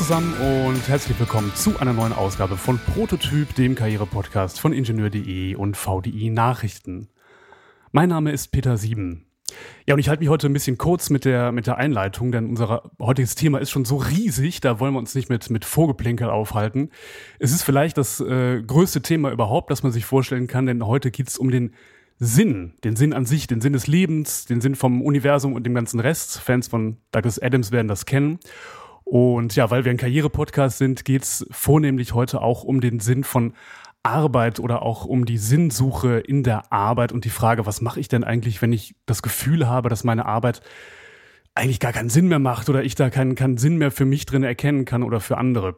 zusammen und herzlich willkommen zu einer neuen Ausgabe von Prototyp, dem Karriere-Podcast von Ingenieur.de und VDI Nachrichten. Mein Name ist Peter Sieben. Ja, und ich halte mich heute ein bisschen kurz mit der, mit der Einleitung, denn unser heutiges Thema ist schon so riesig, da wollen wir uns nicht mit, mit Vorgeplänkel aufhalten. Es ist vielleicht das äh, größte Thema überhaupt, das man sich vorstellen kann, denn heute geht es um den Sinn, den Sinn an sich, den Sinn des Lebens, den Sinn vom Universum und dem ganzen Rest. Fans von Douglas Adams werden das kennen. Und ja, weil wir ein Karriere-Podcast sind, geht es vornehmlich heute auch um den Sinn von Arbeit oder auch um die Sinnsuche in der Arbeit und die Frage, was mache ich denn eigentlich, wenn ich das Gefühl habe, dass meine Arbeit eigentlich gar keinen Sinn mehr macht oder ich da keinen, keinen Sinn mehr für mich drin erkennen kann oder für andere.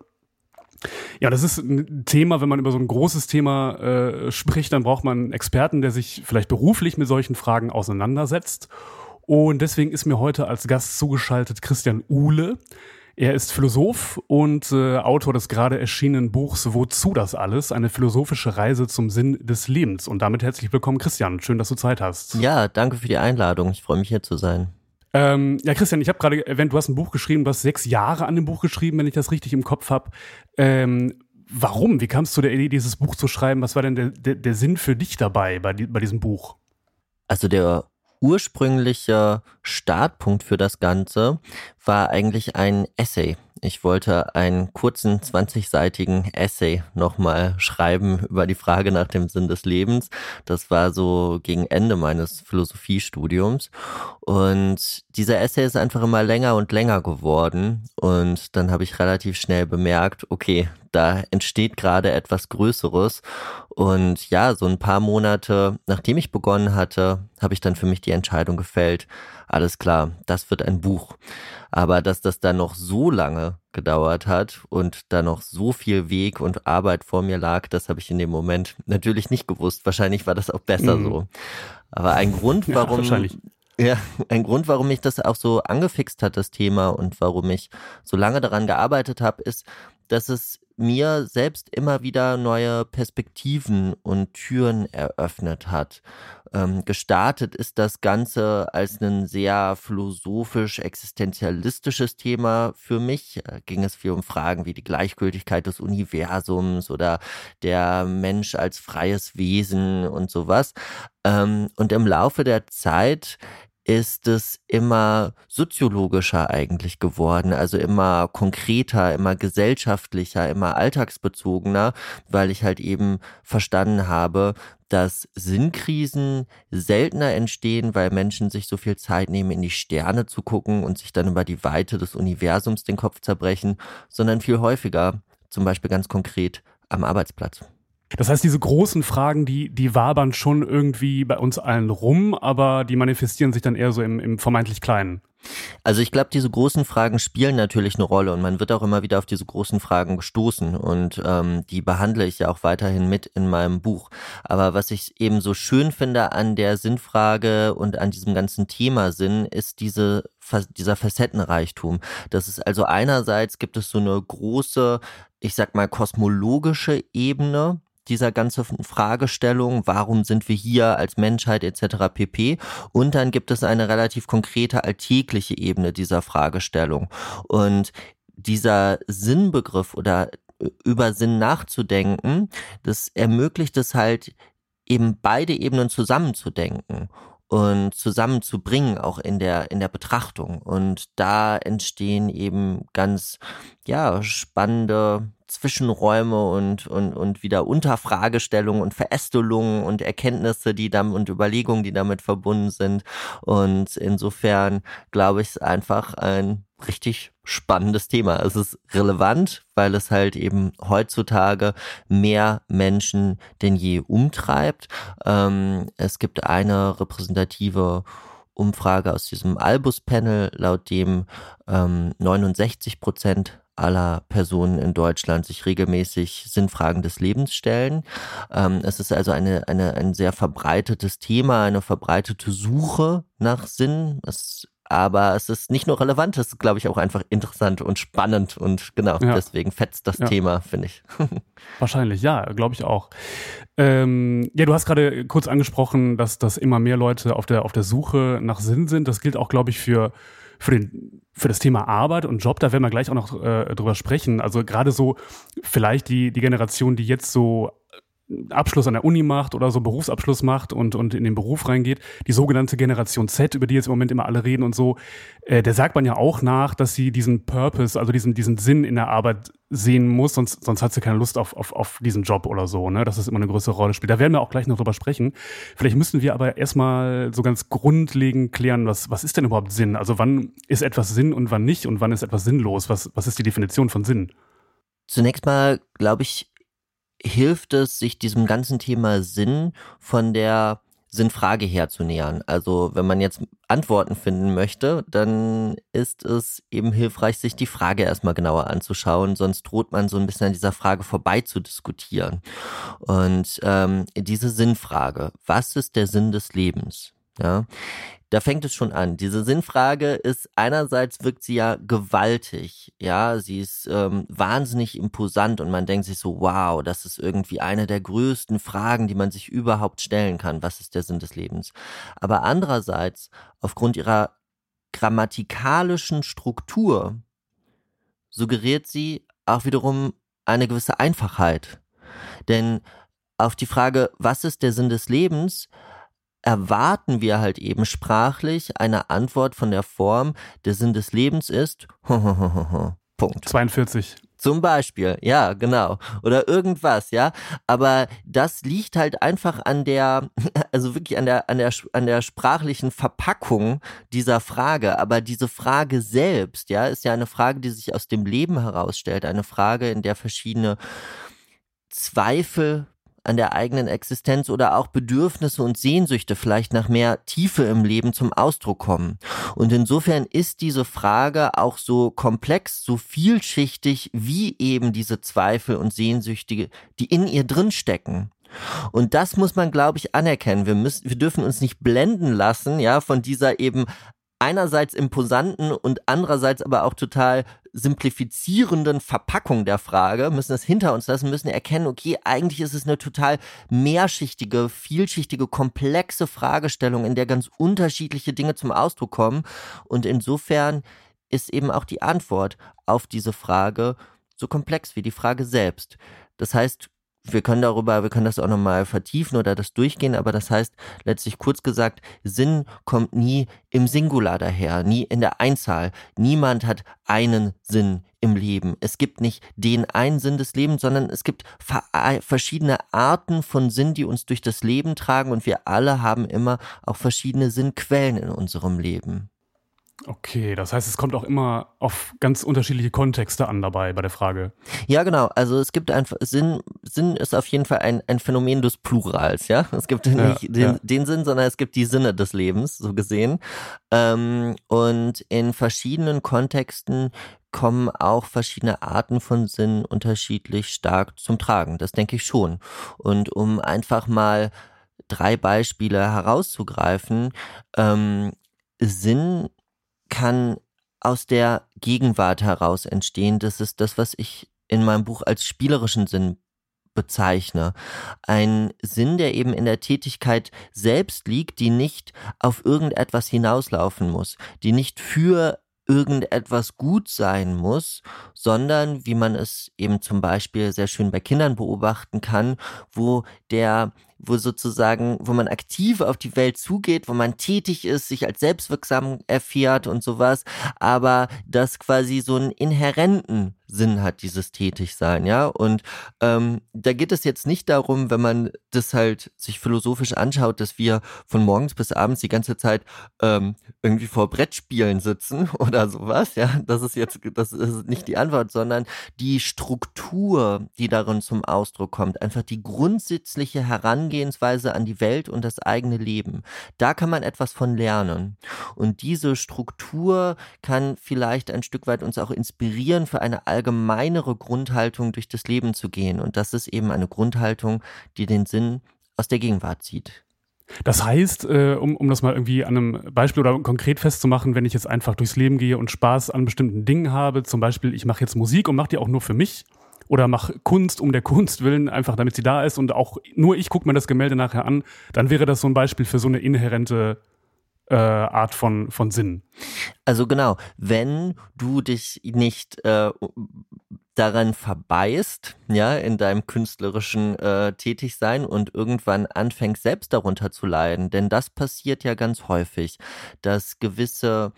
Ja, das ist ein Thema, wenn man über so ein großes Thema äh, spricht, dann braucht man einen Experten, der sich vielleicht beruflich mit solchen Fragen auseinandersetzt. Und deswegen ist mir heute als Gast zugeschaltet Christian Uhle. Er ist Philosoph und äh, Autor des gerade erschienenen Buchs Wozu das alles? Eine philosophische Reise zum Sinn des Lebens. Und damit herzlich willkommen, Christian. Schön, dass du Zeit hast. Ja, danke für die Einladung. Ich freue mich hier zu sein. Ähm, ja, Christian, ich habe gerade erwähnt, du hast ein Buch geschrieben, du hast sechs Jahre an dem Buch geschrieben, wenn ich das richtig im Kopf habe. Ähm, warum? Wie kamst du der Idee, dieses Buch zu schreiben? Was war denn der, der, der Sinn für dich dabei bei, bei diesem Buch? Also der ursprüngliche Startpunkt für das Ganze war eigentlich ein Essay. Ich wollte einen kurzen 20-seitigen Essay nochmal schreiben über die Frage nach dem Sinn des Lebens. Das war so gegen Ende meines Philosophiestudiums. Und dieser Essay ist einfach immer länger und länger geworden. Und dann habe ich relativ schnell bemerkt, okay, da entsteht gerade etwas Größeres. Und ja, so ein paar Monate nachdem ich begonnen hatte, habe ich dann für mich die Entscheidung gefällt, alles klar, das wird ein Buch. Aber dass das dann noch so lange gedauert hat und da noch so viel Weg und Arbeit vor mir lag, das habe ich in dem Moment natürlich nicht gewusst. Wahrscheinlich war das auch besser mhm. so. Aber ein Grund, warum, ja, ja, ein Grund, warum mich das auch so angefixt hat, das Thema und warum ich so lange daran gearbeitet habe, ist, dass es mir selbst immer wieder neue Perspektiven und Türen eröffnet hat. Ähm, gestartet ist das Ganze als ein sehr philosophisch-existenzialistisches Thema für mich. Da ging es viel um Fragen wie die Gleichgültigkeit des Universums oder der Mensch als freies Wesen und sowas. Ähm, und im Laufe der Zeit ist es immer soziologischer eigentlich geworden, also immer konkreter, immer gesellschaftlicher, immer alltagsbezogener, weil ich halt eben verstanden habe, dass Sinnkrisen seltener entstehen, weil Menschen sich so viel Zeit nehmen, in die Sterne zu gucken und sich dann über die Weite des Universums den Kopf zerbrechen, sondern viel häufiger, zum Beispiel ganz konkret am Arbeitsplatz. Das heißt, diese großen Fragen, die, die wabern schon irgendwie bei uns allen rum, aber die manifestieren sich dann eher so im, im vermeintlich Kleinen. Also ich glaube, diese großen Fragen spielen natürlich eine Rolle und man wird auch immer wieder auf diese großen Fragen gestoßen und ähm, die behandle ich ja auch weiterhin mit in meinem Buch. Aber was ich eben so schön finde an der Sinnfrage und an diesem ganzen Thema Sinn, ist diese dieser Facettenreichtum. Das ist also einerseits gibt es so eine große, ich sag mal, kosmologische Ebene, dieser ganzen Fragestellung, warum sind wir hier als Menschheit etc. pp. Und dann gibt es eine relativ konkrete alltägliche Ebene dieser Fragestellung. Und dieser Sinnbegriff oder äh, über Sinn nachzudenken, das ermöglicht es halt eben beide Ebenen zusammenzudenken und zusammenzubringen, auch in der, in der Betrachtung. Und da entstehen eben ganz, ja, spannende Zwischenräume und, und, und wieder Unterfragestellungen und Verästelungen und Erkenntnisse, die damit und Überlegungen, die damit verbunden sind. Und insofern glaube ich, es einfach ein richtig spannendes Thema. Es ist relevant, weil es halt eben heutzutage mehr Menschen denn je umtreibt. Ähm, es gibt eine repräsentative Umfrage aus diesem Albus-Panel, laut dem ähm, 69 Prozent aller Personen in Deutschland sich regelmäßig Sinnfragen des Lebens stellen. Ähm, es ist also eine, eine, ein sehr verbreitetes Thema, eine verbreitete Suche nach Sinn. Es, aber es ist nicht nur relevant, es ist, glaube ich, auch einfach interessant und spannend und genau, ja. deswegen fetzt das ja. Thema, finde ich. Wahrscheinlich, ja, glaube ich auch. Ähm, ja, du hast gerade kurz angesprochen, dass, dass immer mehr Leute auf der, auf der Suche nach Sinn sind. Das gilt auch, glaube ich, für für den für das Thema Arbeit und Job, da werden wir gleich auch noch äh, drüber sprechen. Also gerade so vielleicht die die Generation, die jetzt so Abschluss an der Uni macht oder so Berufsabschluss macht und, und in den Beruf reingeht, die sogenannte Generation Z, über die jetzt im Moment immer alle reden und so, äh, der sagt man ja auch nach, dass sie diesen Purpose, also diesen, diesen Sinn in der Arbeit sehen muss, sonst, sonst hat sie keine Lust auf, auf, auf diesen Job oder so, ne? dass es immer eine größere Rolle spielt. Da werden wir auch gleich noch drüber sprechen. Vielleicht müssen wir aber erstmal so ganz grundlegend klären, was, was ist denn überhaupt Sinn? Also wann ist etwas Sinn und wann nicht und wann ist etwas sinnlos? Was, was ist die Definition von Sinn? Zunächst mal, glaube ich, hilft es, sich diesem ganzen Thema Sinn von der Sinnfrage her zu nähern. Also wenn man jetzt Antworten finden möchte, dann ist es eben hilfreich, sich die Frage erstmal genauer anzuschauen, sonst droht man so ein bisschen an dieser Frage vorbei zu diskutieren. Und ähm, diese Sinnfrage, was ist der Sinn des Lebens? Ja, da fängt es schon an. Diese Sinnfrage ist einerseits wirkt sie ja gewaltig, ja, sie ist ähm, wahnsinnig imposant und man denkt sich so, wow, das ist irgendwie eine der größten Fragen, die man sich überhaupt stellen kann. Was ist der Sinn des Lebens? Aber andererseits, aufgrund ihrer grammatikalischen Struktur, suggeriert sie auch wiederum eine gewisse Einfachheit. Denn auf die Frage, was ist der Sinn des Lebens, erwarten wir halt eben sprachlich eine Antwort von der Form, der Sinn des Lebens ist, Punkt. 42. Zum Beispiel, ja, genau. Oder irgendwas, ja. Aber das liegt halt einfach an der, also wirklich an der, an der, an der sprachlichen Verpackung dieser Frage. Aber diese Frage selbst, ja, ist ja eine Frage, die sich aus dem Leben herausstellt. Eine Frage, in der verschiedene Zweifel an der eigenen Existenz oder auch Bedürfnisse und Sehnsüchte vielleicht nach mehr Tiefe im Leben zum Ausdruck kommen. Und insofern ist diese Frage auch so komplex, so vielschichtig wie eben diese Zweifel und Sehnsüchte, die in ihr drin stecken. Und das muss man, glaube ich, anerkennen. Wir müssen, wir dürfen uns nicht blenden lassen, ja, von dieser eben einerseits imposanten und andererseits aber auch total simplifizierenden Verpackung der Frage, müssen das hinter uns lassen, müssen erkennen, okay, eigentlich ist es eine total mehrschichtige, vielschichtige, komplexe Fragestellung, in der ganz unterschiedliche Dinge zum Ausdruck kommen. Und insofern ist eben auch die Antwort auf diese Frage so komplex wie die Frage selbst. Das heißt, wir können darüber, wir können das auch nochmal vertiefen oder das durchgehen, aber das heißt letztlich kurz gesagt, Sinn kommt nie im Singular daher, nie in der Einzahl. Niemand hat einen Sinn im Leben. Es gibt nicht den einen Sinn des Lebens, sondern es gibt verschiedene Arten von Sinn, die uns durch das Leben tragen und wir alle haben immer auch verschiedene Sinnquellen in unserem Leben. Okay, das heißt, es kommt auch immer auf ganz unterschiedliche Kontexte an dabei bei der Frage. Ja, genau. Also es gibt einfach Sinn, Sinn ist auf jeden Fall ein, ein Phänomen des Plurals, ja. Es gibt ja, nicht den, ja. den, Sinn, sondern es gibt die Sinne des Lebens, so gesehen. Ähm, und in verschiedenen Kontexten kommen auch verschiedene Arten von Sinn unterschiedlich stark zum Tragen. Das denke ich schon. Und um einfach mal drei Beispiele herauszugreifen, ähm, Sinn kann aus der Gegenwart heraus entstehen. Das ist das, was ich in meinem Buch als spielerischen Sinn bezeichne. Ein Sinn, der eben in der Tätigkeit selbst liegt, die nicht auf irgendetwas hinauslaufen muss, die nicht für irgendetwas gut sein muss, sondern wie man es eben zum Beispiel sehr schön bei Kindern beobachten kann, wo der wo sozusagen, wo man aktiv auf die Welt zugeht, wo man tätig ist, sich als selbstwirksam erfährt und sowas, aber das quasi so einen inhärenten Sinn hat, dieses Tätigsein, ja. Und ähm, da geht es jetzt nicht darum, wenn man das halt sich philosophisch anschaut, dass wir von morgens bis abends die ganze Zeit ähm, irgendwie vor Brettspielen sitzen oder sowas, ja. Das ist jetzt, das ist nicht die Antwort, sondern die Struktur, die darin zum Ausdruck kommt, einfach die grundsätzliche Herangehensweise an die Welt und das eigene Leben. Da kann man etwas von lernen. Und diese Struktur kann vielleicht ein Stück weit uns auch inspirieren für eine allgemeinere Grundhaltung durch das Leben zu gehen. Und das ist eben eine Grundhaltung, die den Sinn aus der Gegenwart zieht. Das heißt, äh, um, um das mal irgendwie an einem Beispiel oder konkret festzumachen, wenn ich jetzt einfach durchs Leben gehe und Spaß an bestimmten Dingen habe, zum Beispiel ich mache jetzt Musik und mache die auch nur für mich oder mache Kunst um der Kunst willen, einfach damit sie da ist und auch nur ich gucke mir das Gemälde nachher an, dann wäre das so ein Beispiel für so eine inhärente äh, Art von, von Sinn. Also genau, wenn du dich nicht äh, daran verbeißt, ja, in deinem künstlerischen äh, Tätigsein und irgendwann anfängst selbst darunter zu leiden. Denn das passiert ja ganz häufig, dass gewisse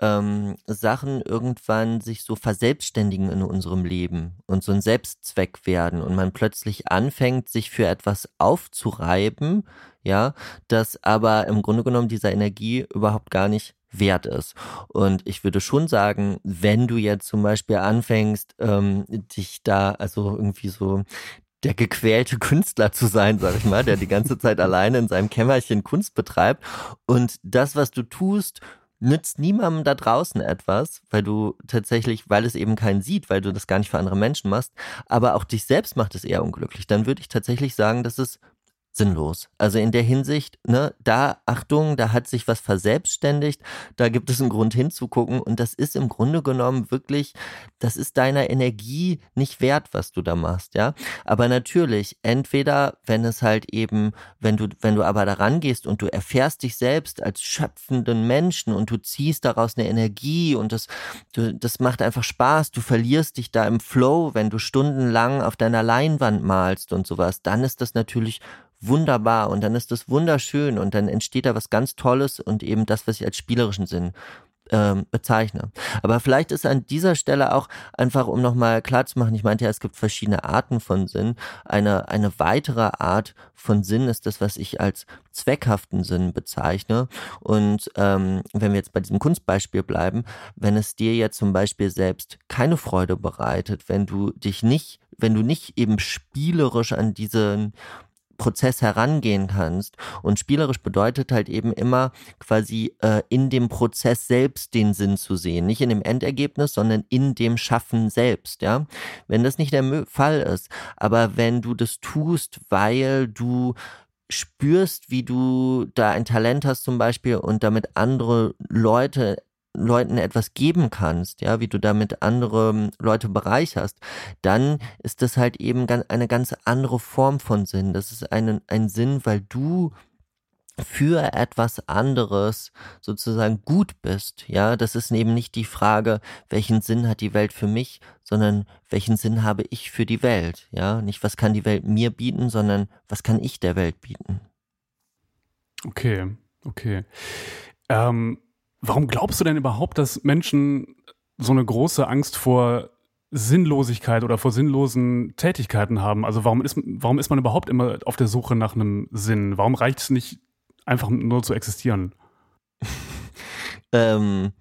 ähm, Sachen irgendwann sich so verselbstständigen in unserem Leben und so ein Selbstzweck werden und man plötzlich anfängt, sich für etwas aufzureiben, ja, das aber im Grunde genommen dieser Energie überhaupt gar nicht wert ist. Und ich würde schon sagen, wenn du jetzt zum Beispiel anfängst, ähm, dich da, also irgendwie so der gequälte Künstler zu sein, sag ich mal, der die ganze Zeit alleine in seinem Kämmerchen Kunst betreibt und das, was du tust, nützt niemandem da draußen etwas, weil du tatsächlich, weil es eben keinen sieht, weil du das gar nicht für andere Menschen machst, aber auch dich selbst macht es eher unglücklich, dann würde ich tatsächlich sagen, dass es sinnlos. Also in der Hinsicht, ne, da, Achtung, da hat sich was verselbstständigt, da gibt es einen Grund hinzugucken und das ist im Grunde genommen wirklich, das ist deiner Energie nicht wert, was du da machst, ja. Aber natürlich, entweder, wenn es halt eben, wenn du, wenn du aber daran gehst und du erfährst dich selbst als schöpfenden Menschen und du ziehst daraus eine Energie und das, du, das macht einfach Spaß, du verlierst dich da im Flow, wenn du stundenlang auf deiner Leinwand malst und sowas, dann ist das natürlich wunderbar und dann ist das wunderschön und dann entsteht da was ganz Tolles und eben das, was ich als spielerischen Sinn ähm, bezeichne. Aber vielleicht ist an dieser Stelle auch einfach, um nochmal klarzumachen, ich meinte ja, es gibt verschiedene Arten von Sinn. Eine, eine weitere Art von Sinn ist das, was ich als zweckhaften Sinn bezeichne. Und ähm, wenn wir jetzt bei diesem Kunstbeispiel bleiben, wenn es dir jetzt zum Beispiel selbst keine Freude bereitet, wenn du dich nicht, wenn du nicht eben spielerisch an diesen Prozess herangehen kannst. Und spielerisch bedeutet halt eben immer quasi äh, in dem Prozess selbst den Sinn zu sehen. Nicht in dem Endergebnis, sondern in dem Schaffen selbst, ja. Wenn das nicht der Fall ist, aber wenn du das tust, weil du spürst, wie du da ein Talent hast zum Beispiel und damit andere Leute Leuten etwas geben kannst, ja, wie du damit andere Leute bereicherst, dann ist das halt eben eine ganz andere Form von Sinn. Das ist ein, ein Sinn, weil du für etwas anderes sozusagen gut bist. Ja, das ist eben nicht die Frage, welchen Sinn hat die Welt für mich, sondern welchen Sinn habe ich für die Welt. Ja, nicht was kann die Welt mir bieten, sondern was kann ich der Welt bieten. Okay, okay. Ähm, Warum glaubst du denn überhaupt, dass Menschen so eine große Angst vor Sinnlosigkeit oder vor sinnlosen Tätigkeiten haben? Also warum ist, warum ist man überhaupt immer auf der Suche nach einem Sinn? Warum reicht es nicht, einfach nur zu existieren? ähm,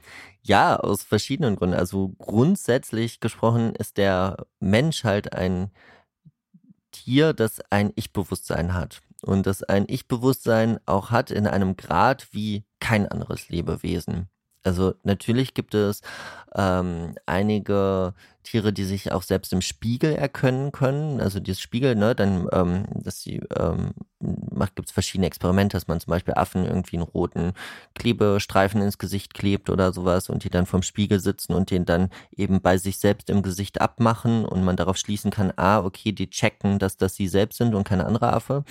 ja, aus verschiedenen Gründen. Also grundsätzlich gesprochen ist der Mensch halt ein Tier, das ein Ich-Bewusstsein hat und das ein Ich-Bewusstsein auch hat in einem Grad wie kein anderes Lebewesen. Also natürlich gibt es ähm, einige Tiere, die sich auch selbst im Spiegel erkennen können. Also dieses Spiegel, ne, dann, ähm, dass sie ähm, macht, gibt es verschiedene Experimente, dass man zum Beispiel Affen irgendwie einen roten Klebestreifen ins Gesicht klebt oder sowas und die dann vom Spiegel sitzen und den dann eben bei sich selbst im Gesicht abmachen und man darauf schließen kann, ah, okay, die checken, dass das sie selbst sind und keine andere Affe.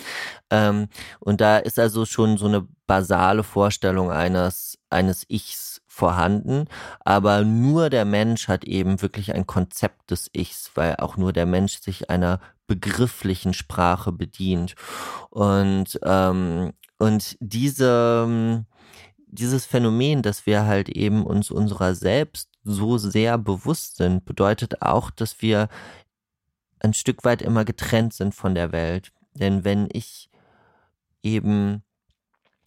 Ähm, und da ist also schon so eine basale Vorstellung eines, eines Ichs vorhanden, aber nur der Mensch hat eben wirklich ein Konzept des Ichs, weil auch nur der Mensch sich einer begrifflichen Sprache bedient. Und, ähm, und diese, dieses Phänomen, dass wir halt eben uns unserer selbst so sehr bewusst sind, bedeutet auch, dass wir ein Stück weit immer getrennt sind von der Welt. Denn wenn ich eben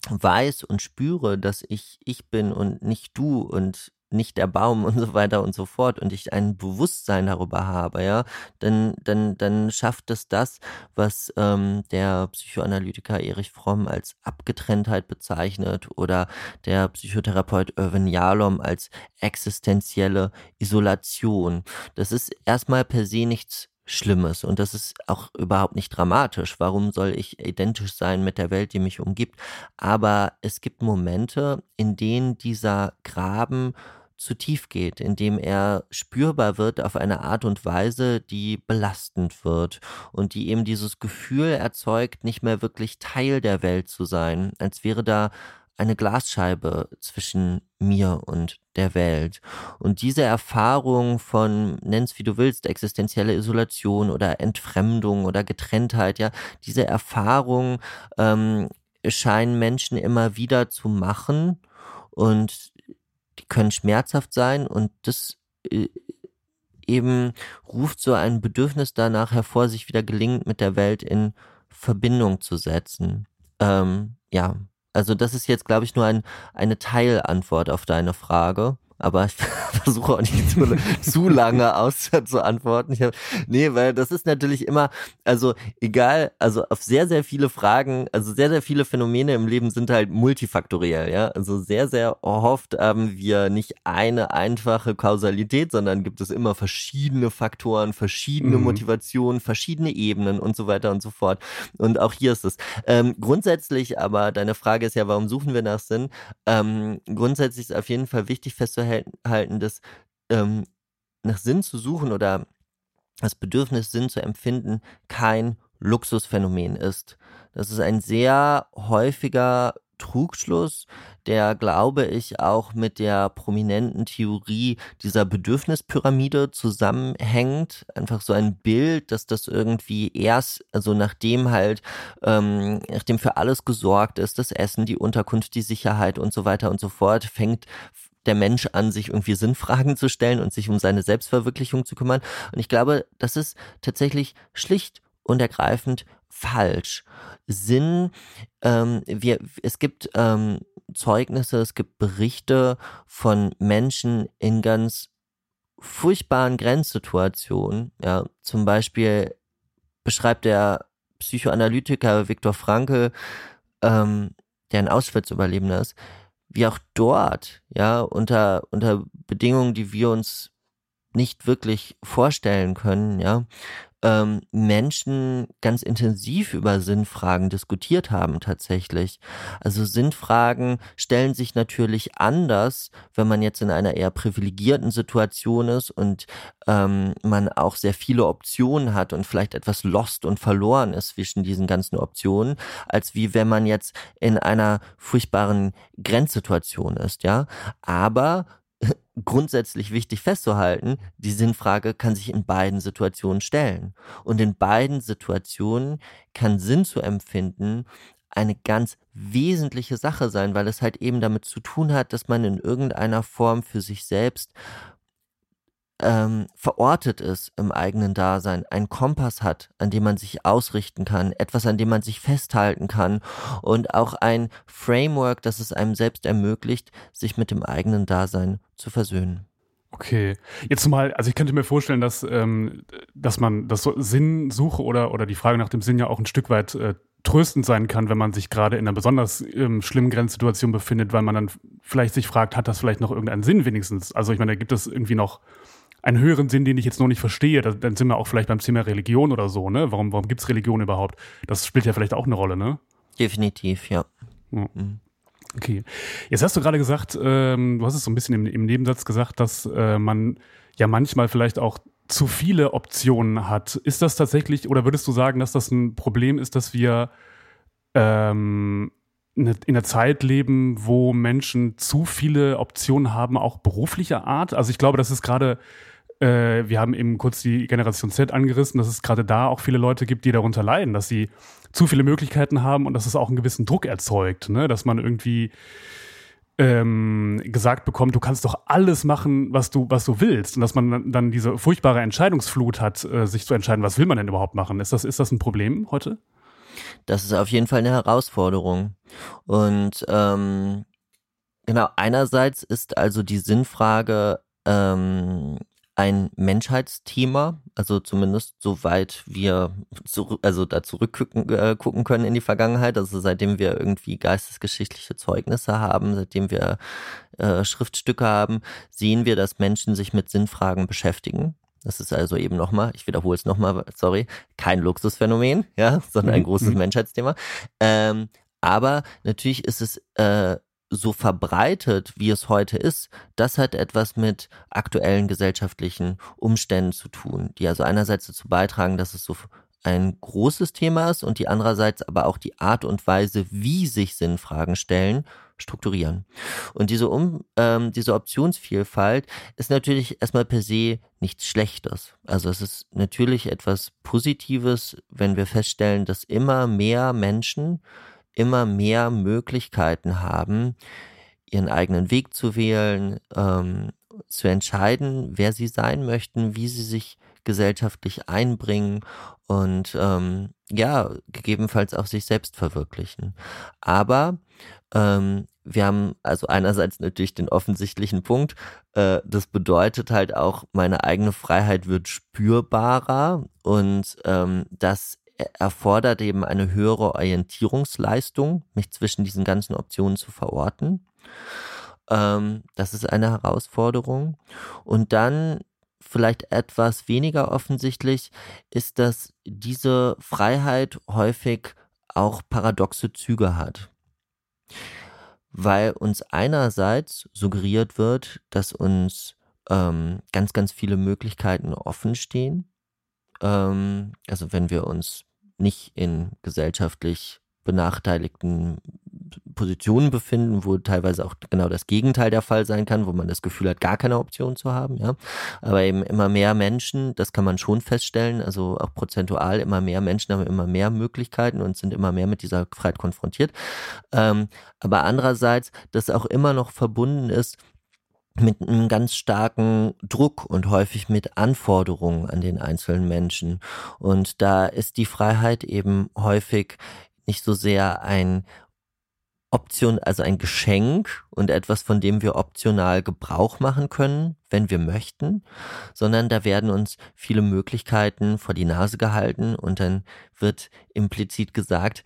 weiß und spüre, dass ich ich bin und nicht du und nicht der Baum und so weiter und so fort und ich ein Bewusstsein darüber habe, ja, dann, dann, dann schafft es das, was ähm, der Psychoanalytiker Erich Fromm als Abgetrenntheit bezeichnet oder der Psychotherapeut Irvin Jalom als existenzielle Isolation. Das ist erstmal per se nichts Schlimmes. Und das ist auch überhaupt nicht dramatisch. Warum soll ich identisch sein mit der Welt, die mich umgibt? Aber es gibt Momente, in denen dieser Graben zu tief geht, in dem er spürbar wird auf eine Art und Weise, die belastend wird und die eben dieses Gefühl erzeugt, nicht mehr wirklich Teil der Welt zu sein, als wäre da eine Glasscheibe zwischen mir und der Welt. Und diese Erfahrung von, nenn's wie du willst, existenzielle Isolation oder Entfremdung oder Getrenntheit, ja, diese Erfahrung ähm, scheinen Menschen immer wieder zu machen und die können schmerzhaft sein und das äh, eben ruft so ein Bedürfnis danach hervor, sich wieder gelingend mit der Welt in Verbindung zu setzen. Ähm, ja, also das ist jetzt, glaube ich, nur ein, eine Teilantwort auf deine Frage aber ich versuche auch nicht zu, zu lange auszuantworten. Ich hab, nee, weil das ist natürlich immer, also egal, also auf sehr, sehr viele Fragen, also sehr, sehr viele Phänomene im Leben sind halt multifaktoriell, ja. Also sehr, sehr oft haben wir nicht eine einfache Kausalität, sondern gibt es immer verschiedene Faktoren, verschiedene mhm. Motivationen, verschiedene Ebenen und so weiter und so fort. Und auch hier ist es. Ähm, grundsätzlich aber, deine Frage ist ja, warum suchen wir nach Sinn? Ähm, grundsätzlich ist auf jeden Fall wichtig festzuhalten, dass ähm, nach Sinn zu suchen oder das Bedürfnis, Sinn zu empfinden, kein Luxusphänomen ist. Das ist ein sehr häufiger Trugschluss, der, glaube ich, auch mit der prominenten Theorie dieser Bedürfnispyramide zusammenhängt. Einfach so ein Bild, dass das irgendwie erst, also nachdem halt, ähm, nachdem für alles gesorgt ist, das Essen, die Unterkunft, die Sicherheit und so weiter und so fort, fängt der Mensch an, sich irgendwie Sinnfragen zu stellen und sich um seine Selbstverwirklichung zu kümmern. Und ich glaube, das ist tatsächlich schlicht und ergreifend falsch. Sinn, ähm, wir, es gibt ähm, Zeugnisse, es gibt Berichte von Menschen in ganz furchtbaren Grenzsituationen. Ja, zum Beispiel beschreibt der Psychoanalytiker Viktor Frankl, ähm, der ein Auschwitz-Überlebender ist, wie auch dort, ja, unter, unter Bedingungen, die wir uns nicht wirklich vorstellen können, ja, ähm, Menschen ganz intensiv über Sinnfragen diskutiert haben tatsächlich. Also Sinnfragen stellen sich natürlich anders, wenn man jetzt in einer eher privilegierten Situation ist und ähm, man auch sehr viele Optionen hat und vielleicht etwas lost und verloren ist zwischen diesen ganzen Optionen, als wie wenn man jetzt in einer furchtbaren Grenzsituation ist, ja. Aber grundsätzlich wichtig festzuhalten, die Sinnfrage kann sich in beiden Situationen stellen. Und in beiden Situationen kann Sinn zu empfinden eine ganz wesentliche Sache sein, weil es halt eben damit zu tun hat, dass man in irgendeiner Form für sich selbst ähm, verortet ist im eigenen Dasein, einen Kompass hat, an dem man sich ausrichten kann, etwas, an dem man sich festhalten kann und auch ein Framework, das es einem selbst ermöglicht, sich mit dem eigenen Dasein zu versöhnen. Okay, jetzt mal, also ich könnte mir vorstellen, dass, ähm, dass man das so Sinnsuche oder, oder die Frage nach dem Sinn ja auch ein Stück weit äh, tröstend sein kann, wenn man sich gerade in einer besonders ähm, schlimmen Grenzsituation befindet, weil man dann vielleicht sich fragt, hat das vielleicht noch irgendeinen Sinn wenigstens? Also ich meine, da gibt es irgendwie noch einen höheren Sinn, den ich jetzt noch nicht verstehe. Da, dann sind wir auch vielleicht beim Thema Religion oder so, ne? Warum, warum gibt es Religion überhaupt? Das spielt ja vielleicht auch eine Rolle, ne? Definitiv, ja. ja. Mhm. Okay. Jetzt hast du gerade gesagt, ähm, du hast es so ein bisschen im, im Nebensatz gesagt, dass äh, man ja manchmal vielleicht auch zu viele Optionen hat. Ist das tatsächlich, oder würdest du sagen, dass das ein Problem ist, dass wir ähm, in einer Zeit leben, wo Menschen zu viele Optionen haben, auch beruflicher Art? Also ich glaube, das ist gerade äh, wir haben eben kurz die Generation Z angerissen, dass es gerade da auch viele Leute gibt, die darunter leiden, dass sie zu viele Möglichkeiten haben und dass es auch einen gewissen Druck erzeugt, ne? dass man irgendwie ähm, gesagt bekommt, du kannst doch alles machen, was du, was du willst. Und dass man dann diese furchtbare Entscheidungsflut hat, äh, sich zu entscheiden, was will man denn überhaupt machen. Ist das, ist das ein Problem heute? Das ist auf jeden Fall eine Herausforderung. Und ähm, genau, einerseits ist also die Sinnfrage ähm, ein Menschheitsthema, also zumindest soweit wir zu, also da zurückgucken äh, gucken können in die Vergangenheit, also seitdem wir irgendwie geistesgeschichtliche Zeugnisse haben, seitdem wir äh, Schriftstücke haben, sehen wir, dass Menschen sich mit Sinnfragen beschäftigen. Das ist also eben nochmal, ich wiederhole es nochmal, sorry, kein Luxusphänomen, ja, sondern ein mhm. großes mhm. Menschheitsthema. Ähm, aber natürlich ist es äh, so verbreitet, wie es heute ist, das hat etwas mit aktuellen gesellschaftlichen Umständen zu tun, die also einerseits dazu beitragen, dass es so ein großes Thema ist und die andererseits aber auch die Art und Weise, wie sich Sinnfragen stellen, strukturieren. Und diese, um, ähm, diese Optionsvielfalt ist natürlich erstmal per se nichts Schlechtes. Also es ist natürlich etwas Positives, wenn wir feststellen, dass immer mehr Menschen immer mehr Möglichkeiten haben, ihren eigenen Weg zu wählen, ähm, zu entscheiden, wer sie sein möchten, wie sie sich gesellschaftlich einbringen und ähm, ja, gegebenenfalls auch sich selbst verwirklichen. Aber ähm, wir haben also einerseits natürlich den offensichtlichen Punkt, äh, das bedeutet halt auch, meine eigene Freiheit wird spürbarer und ähm, das erfordert eben eine höhere Orientierungsleistung, mich zwischen diesen ganzen Optionen zu verorten. Ähm, das ist eine Herausforderung. Und dann vielleicht etwas weniger offensichtlich ist, dass diese Freiheit häufig auch paradoxe Züge hat. Weil uns einerseits suggeriert wird, dass uns ähm, ganz, ganz viele Möglichkeiten offen stehen. Ähm, also wenn wir uns nicht in gesellschaftlich benachteiligten Positionen befinden, wo teilweise auch genau das Gegenteil der Fall sein kann, wo man das Gefühl hat, gar keine Option zu haben, ja. Aber eben immer mehr Menschen, das kann man schon feststellen, also auch prozentual immer mehr Menschen haben immer mehr Möglichkeiten und sind immer mehr mit dieser Freiheit konfrontiert. Ähm, aber andererseits, das auch immer noch verbunden ist mit einem ganz starken Druck und häufig mit Anforderungen an den einzelnen Menschen. Und da ist die Freiheit eben häufig nicht so sehr ein Option, also ein Geschenk und etwas, von dem wir optional Gebrauch machen können, wenn wir möchten, sondern da werden uns viele Möglichkeiten vor die Nase gehalten und dann wird implizit gesagt,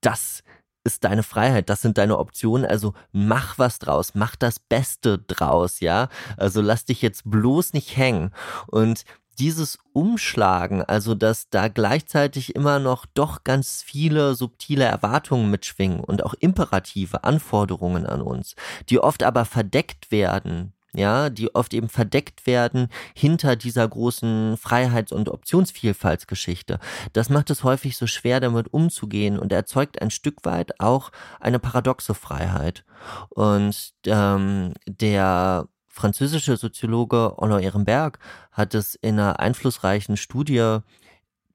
das ist deine Freiheit, das sind deine Optionen, also mach was draus, mach das Beste draus, ja? Also lass dich jetzt bloß nicht hängen. Und dieses Umschlagen, also dass da gleichzeitig immer noch doch ganz viele subtile Erwartungen mitschwingen und auch imperative Anforderungen an uns, die oft aber verdeckt werden, ja, die oft eben verdeckt werden hinter dieser großen Freiheits- und Optionsvielfaltsgeschichte. Das macht es häufig so schwer, damit umzugehen und erzeugt ein Stück weit auch eine paradoxe Freiheit. Und ähm, der französische Soziologe Onno Ehrenberg hat es in einer einflussreichen Studie,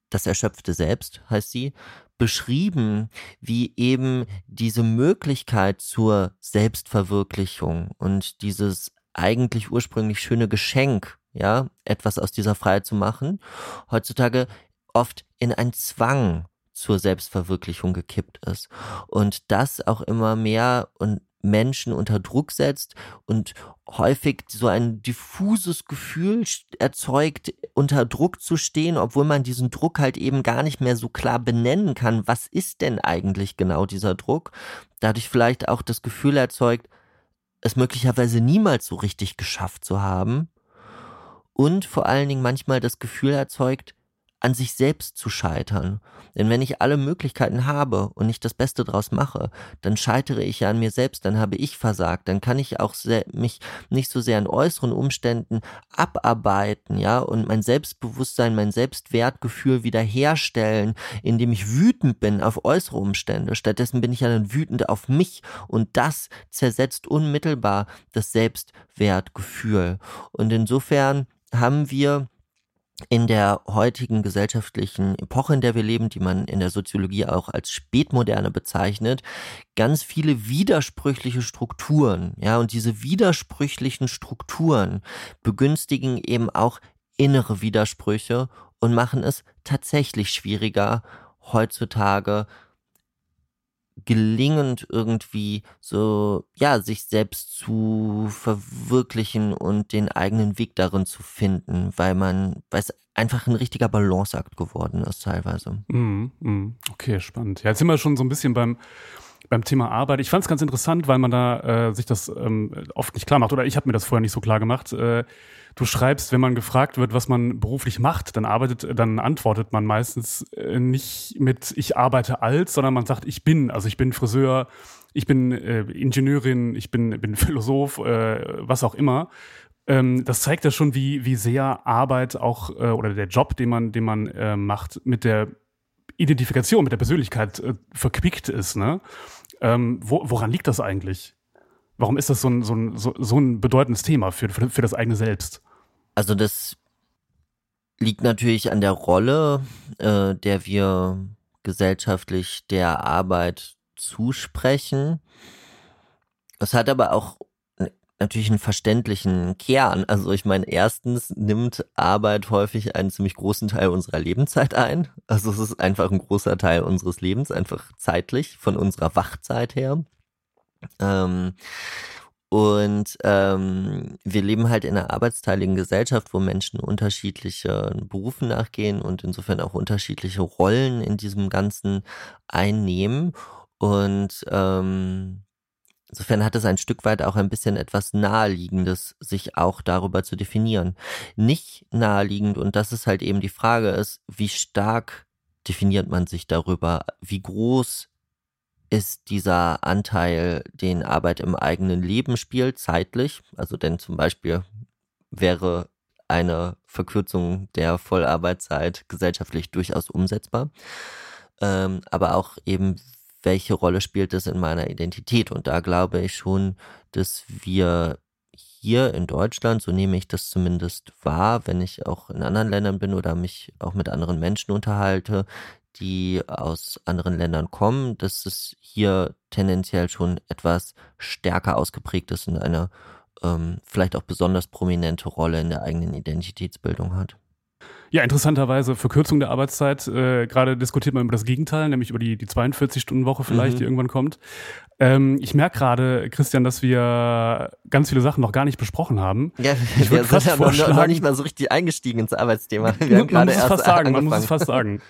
das erschöpfte Selbst heißt sie, beschrieben, wie eben diese Möglichkeit zur Selbstverwirklichung und dieses eigentlich ursprünglich schöne Geschenk, ja, etwas aus dieser Freiheit zu machen, heutzutage oft in einen Zwang zur Selbstverwirklichung gekippt ist. Und das auch immer mehr und Menschen unter Druck setzt und häufig so ein diffuses Gefühl erzeugt, unter Druck zu stehen, obwohl man diesen Druck halt eben gar nicht mehr so klar benennen kann. Was ist denn eigentlich genau dieser Druck? Dadurch vielleicht auch das Gefühl erzeugt, es möglicherweise niemals so richtig geschafft zu haben. Und vor allen Dingen manchmal das Gefühl erzeugt, an sich selbst zu scheitern. Denn wenn ich alle Möglichkeiten habe und nicht das Beste draus mache, dann scheitere ich ja an mir selbst, dann habe ich versagt, dann kann ich auch mich nicht so sehr an äußeren Umständen abarbeiten, ja, und mein Selbstbewusstsein, mein Selbstwertgefühl wiederherstellen, indem ich wütend bin auf äußere Umstände. Stattdessen bin ich ja dann wütend auf mich und das zersetzt unmittelbar das Selbstwertgefühl. Und insofern haben wir in der heutigen gesellschaftlichen Epoche, in der wir leben, die man in der Soziologie auch als Spätmoderne bezeichnet, ganz viele widersprüchliche Strukturen. Ja, und diese widersprüchlichen Strukturen begünstigen eben auch innere Widersprüche und machen es tatsächlich schwieriger, heutzutage gelingend irgendwie so, ja, sich selbst zu verwirklichen und den eigenen Weg darin zu finden, weil man, weil es einfach ein richtiger Balanceakt geworden ist teilweise. Mm, mm, okay, spannend. Ja, jetzt sind wir schon so ein bisschen beim, beim Thema Arbeit. Ich fand es ganz interessant, weil man da äh, sich das ähm, oft nicht klar macht, oder ich habe mir das vorher nicht so klar gemacht. Äh, du schreibst, wenn man gefragt wird, was man beruflich macht, dann arbeitet, dann antwortet man meistens äh, nicht mit ich arbeite als, sondern man sagt ich bin. Also ich bin Friseur, ich bin äh, Ingenieurin, ich bin, bin Philosoph, äh, was auch immer. Ähm, das zeigt ja schon, wie, wie sehr Arbeit auch äh, oder der Job, den man, den man äh, macht, mit der Identifikation, mit der Persönlichkeit äh, verquickt ist. Ne? Ähm, wo, woran liegt das eigentlich? Warum ist das so ein, so ein, so, so ein bedeutendes Thema für, für, für das eigene Selbst? Also das liegt natürlich an der Rolle, äh, der wir gesellschaftlich der Arbeit zusprechen. Es hat aber auch natürlich einen verständlichen Kern. Also ich meine, erstens nimmt Arbeit häufig einen ziemlich großen Teil unserer Lebenszeit ein. Also es ist einfach ein großer Teil unseres Lebens, einfach zeitlich, von unserer Wachzeit her. Ähm, und ähm, wir leben halt in einer arbeitsteiligen Gesellschaft, wo Menschen unterschiedliche Berufen nachgehen und insofern auch unterschiedliche Rollen in diesem Ganzen einnehmen. Und ähm, insofern hat es ein Stück weit auch ein bisschen etwas Naheliegendes, sich auch darüber zu definieren. Nicht naheliegend, und das ist halt eben die Frage, ist, wie stark definiert man sich darüber, wie groß ist dieser Anteil, den Arbeit im eigenen Leben spielt, zeitlich. Also denn zum Beispiel wäre eine Verkürzung der Vollarbeitszeit gesellschaftlich durchaus umsetzbar. Ähm, aber auch eben, welche Rolle spielt es in meiner Identität? Und da glaube ich schon, dass wir hier in Deutschland, so nehme ich das zumindest wahr, wenn ich auch in anderen Ländern bin oder mich auch mit anderen Menschen unterhalte, die aus anderen Ländern kommen, dass es hier tendenziell schon etwas stärker ausgeprägt ist und eine ähm, vielleicht auch besonders prominente Rolle in der eigenen Identitätsbildung hat. Ja, interessanterweise Verkürzung der Arbeitszeit. Äh, Gerade diskutiert man über das Gegenteil, nämlich über die, die 42-Stunden-Woche vielleicht, mhm. die irgendwann kommt. Ähm, ich merke gerade, Christian, dass wir ganz viele Sachen noch gar nicht besprochen haben. Ja, ich wir sind ja noch, noch, nicht mal so richtig eingestiegen ins Arbeitsthema. Wir man, man muss es fast sagen, man muss es fast sagen.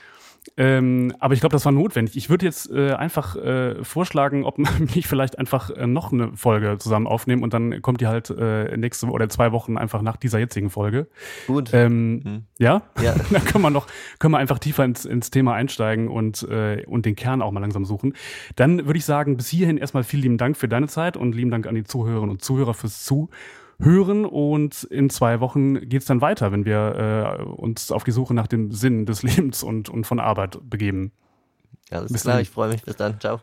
Ähm, aber ich glaube, das war notwendig. Ich würde jetzt äh, einfach äh, vorschlagen, ob man nicht vielleicht einfach äh, noch eine Folge zusammen aufnehmen und dann kommt die halt äh, nächste oder zwei Wochen einfach nach dieser jetzigen Folge. Gut. Ähm, mhm. Ja? Ja. dann können wir noch, können wir einfach tiefer ins, ins Thema einsteigen und, äh, und den Kern auch mal langsam suchen. Dann würde ich sagen, bis hierhin erstmal vielen lieben Dank für deine Zeit und lieben Dank an die Zuhörerinnen und Zuhörer fürs Zu hören und in zwei Wochen geht's dann weiter, wenn wir äh, uns auf die Suche nach dem Sinn des Lebens und, und von Arbeit begeben. Alles Bis klar, dann. ich freue mich. Bis dann. Ciao.